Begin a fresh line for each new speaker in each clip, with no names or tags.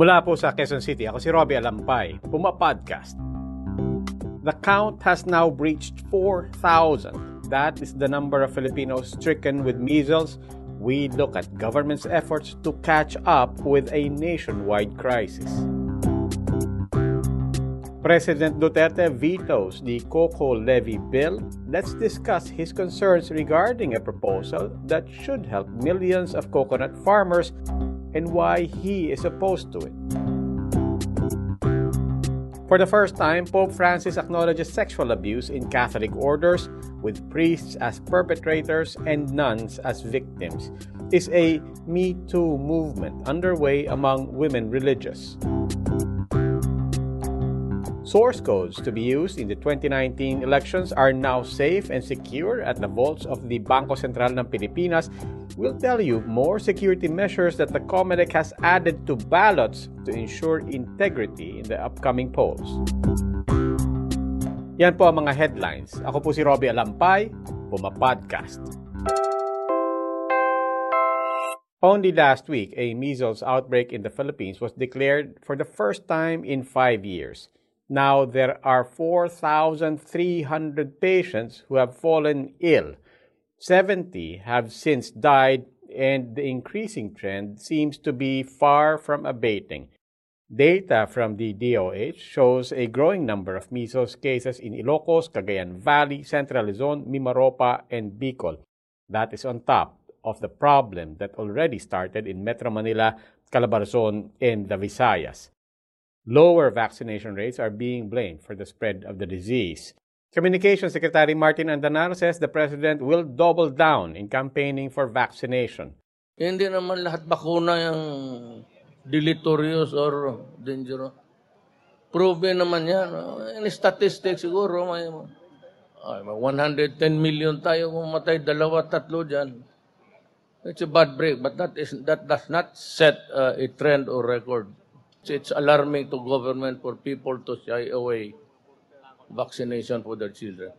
Mula po sa Quezon City, ako si Robbie Alampay, Puma Podcast. The count has now breached 4,000. That is the number of Filipinos stricken with measles. We look at government's efforts to catch up with a nationwide crisis. President Duterte vetoes the coco levy bill. Let's discuss his concerns regarding a proposal that should help millions of coconut farmers and why he is opposed to it. For the first time, Pope Francis acknowledges sexual abuse in Catholic orders, with priests as perpetrators and nuns as victims. Is a Me Too movement underway among women religious? Source codes to be used in the 2019 elections are now safe and secure at the vaults of the Banco Central ng Pilipinas. We'll tell you more security measures that the COMELEC has added to ballots to ensure integrity in the upcoming polls. Yan po ang mga headlines. Ako po si Robbie Alampay, Puma Podcast. Only last week, a measles outbreak in the Philippines was declared for the first time in five years. Now there are 4,300 patients who have fallen ill. 70 have since died, and the increasing trend seems to be far from abating. Data from the DOH shows a growing number of measles cases in Ilocos, Cagayan Valley, Central Luzon, Mimaropa, and Bicol. That is on top of the problem that already started in Metro Manila, Calabarzon, and the Visayas. Lower vaccination rates are being blamed for the spread of the disease. Communications Secretary Martin Andanar says the President will double down in campaigning for vaccination.
Hindi naman lahat bakuna yung deleterious or dangerous. Proven naman yan. In statistics siguro, may, ay, 110 million tayo kung matay dalawa, tatlo dyan. It's a bad break, but that is that does not set uh, a trend or record. It's alarming to government for people to shy away vaccination for their children.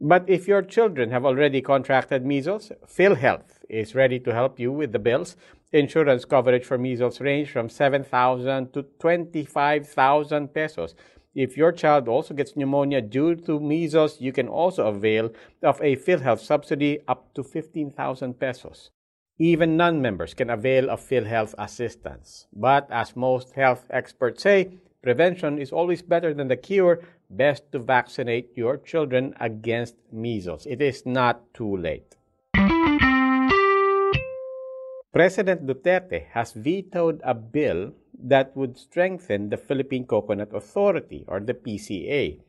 But if your children have already contracted measles, PhilHealth is ready to help you with the bills. Insurance coverage for measles range from 7,000 to 25,000 pesos. If your child also gets pneumonia due to measles, you can also avail of a PhilHealth subsidy up to 15,000 pesos. Even non members can avail of PhilHealth assistance. But as most health experts say, prevention is always better than the cure. Best to vaccinate your children against measles. It is not too late. President Duterte has vetoed a bill that would strengthen the Philippine Coconut Authority, or the PCA.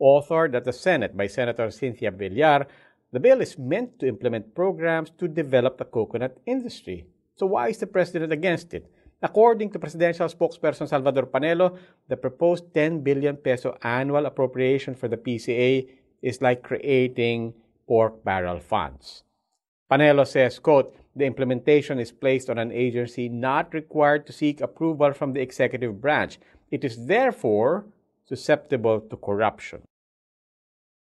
Authored at the Senate by Senator Cynthia Villar, the bill is meant to implement programs to develop the coconut industry. So why is the president against it? According to presidential spokesperson Salvador Panelo, the proposed 10 billion peso annual appropriation for the PCA is like creating pork barrel funds. Panelo says, quote, the implementation is placed on an agency not required to seek approval from the executive branch. It is therefore susceptible to corruption.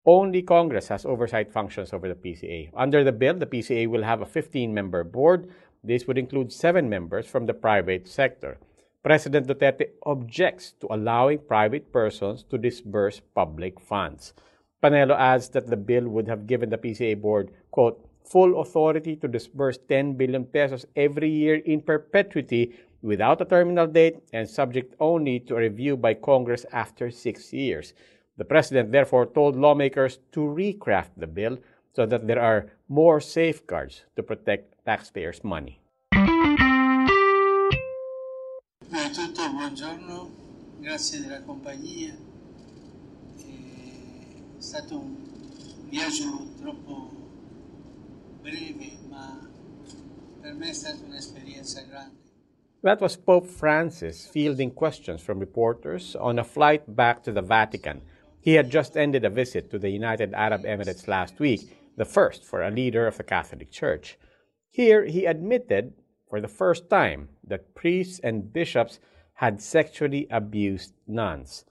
Only Congress has oversight functions over the PCA. Under the bill, the PCA will have a 15 member board. This would include seven members from the private sector. President Duterte objects to allowing private persons to disburse public funds. Panelo adds that the bill would have given the PCA board, quote, full authority to disburse 10 billion pesos every year in perpetuity without a terminal date and subject only to review by Congress after six years. The president therefore told lawmakers to recraft the bill so that there are more safeguards to protect taxpayers' money.
Me.
That was Pope Francis fielding questions from reporters on a flight back to the Vatican. He had just ended a visit to the United Arab Emirates last week, the first for a leader of the Catholic Church. Here, he admitted, for the first time, that priests and bishops had sexually abused nuns.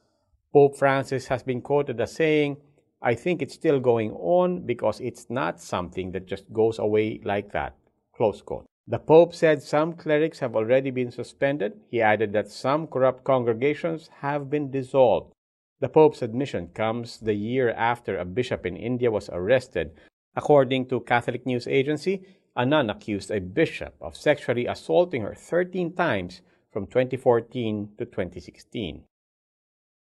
Pope Francis has been quoted as saying, I think it's still going on because it's not something that just goes away like that. Close quote. The Pope said some clerics have already been suspended. He added that some corrupt congregations have been dissolved. The Pope's admission comes the year after a bishop in India was arrested. According to Catholic News Agency, a nun accused a bishop of sexually assaulting her 13 times from 2014 to 2016.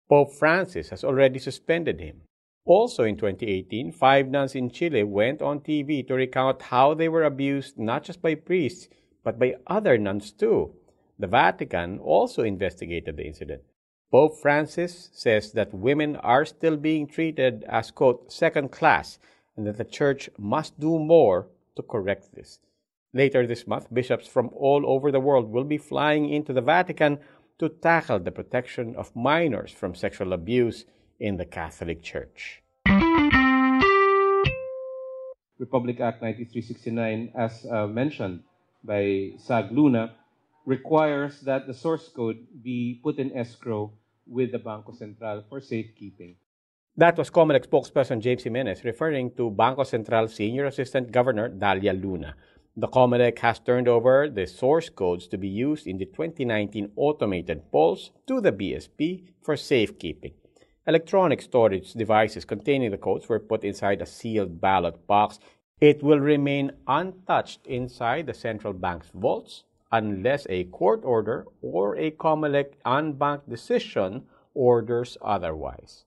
Pope Francis has already suspended him. Also in 2018, five nuns in Chile went on TV to recount how they were abused not just by priests, but by other nuns too. The Vatican also investigated the incident. Pope Francis says that women are still being treated as, quote, second class, and that the Church must do more to correct this. Later this month, bishops from all over the world will be flying into the Vatican to tackle the protection of minors from sexual abuse in the Catholic Church.
Republic Act 9369, as uh, mentioned by SAG Luna, requires that the source code be put in escrow with the Banco Central for safekeeping.
That was Comelec spokesperson James Jimenez referring to Banco Central Senior Assistant Governor Dahlia Luna. The Comelec has turned over the source codes to be used in the 2019 automated polls to the BSP for safekeeping. Electronic storage devices containing the codes were put inside a sealed ballot box. It will remain untouched inside the central bank's vaults unless a court order or a COMELEC en banc decision orders otherwise.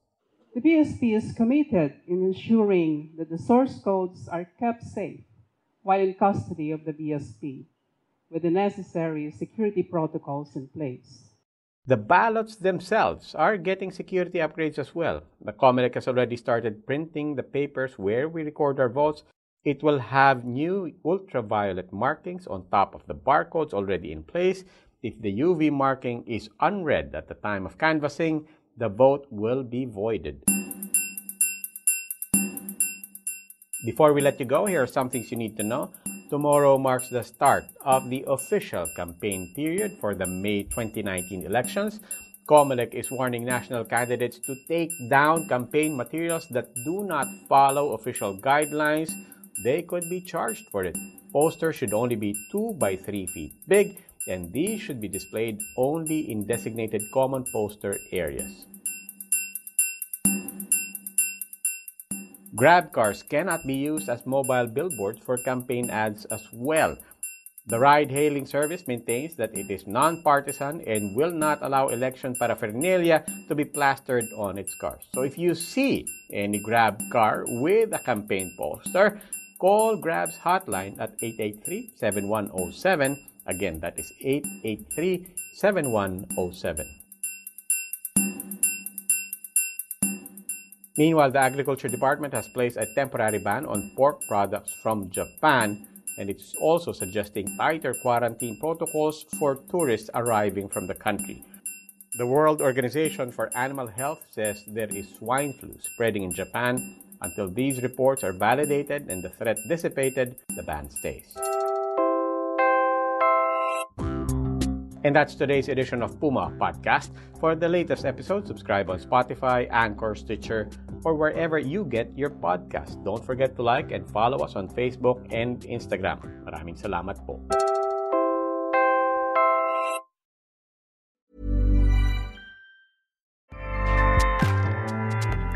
The BSP is committed in ensuring that the source codes are kept safe while in custody of the BSP with the necessary security protocols in place.
The ballots themselves are getting security upgrades as well. The Comelec has already started printing the papers where we record our votes. It will have new ultraviolet markings on top of the barcodes already in place. If the UV marking is unread at the time of canvassing, the vote will be voided. Before we let you go, here are some things you need to know. Tomorrow marks the start of the official campaign period for the May 2019 elections. Comelec is warning national candidates to take down campaign materials that do not follow official guidelines. They could be charged for it. Posters should only be 2 by 3 feet big, and these should be displayed only in designated common poster areas. Grab cars cannot be used as mobile billboards for campaign ads as well. The ride hailing service maintains that it is non-partisan and will not allow election paraphernalia to be plastered on its cars. So if you see any Grab car with a campaign poster, call Grab's hotline at 883-7107. Again, that is 883-7107. Meanwhile, the Agriculture Department has placed a temporary ban on pork products from Japan, and it's also suggesting tighter quarantine protocols for tourists arriving from the country. The World Organization for Animal Health says there is swine flu spreading in Japan. Until these reports are validated and the threat dissipated, the ban stays. And that's today's edition of Puma Podcast. For the latest episode, subscribe on Spotify, Anchor, Stitcher, or wherever you get your podcast. Don't forget to like and follow us on Facebook and Instagram. Maraming salamat po.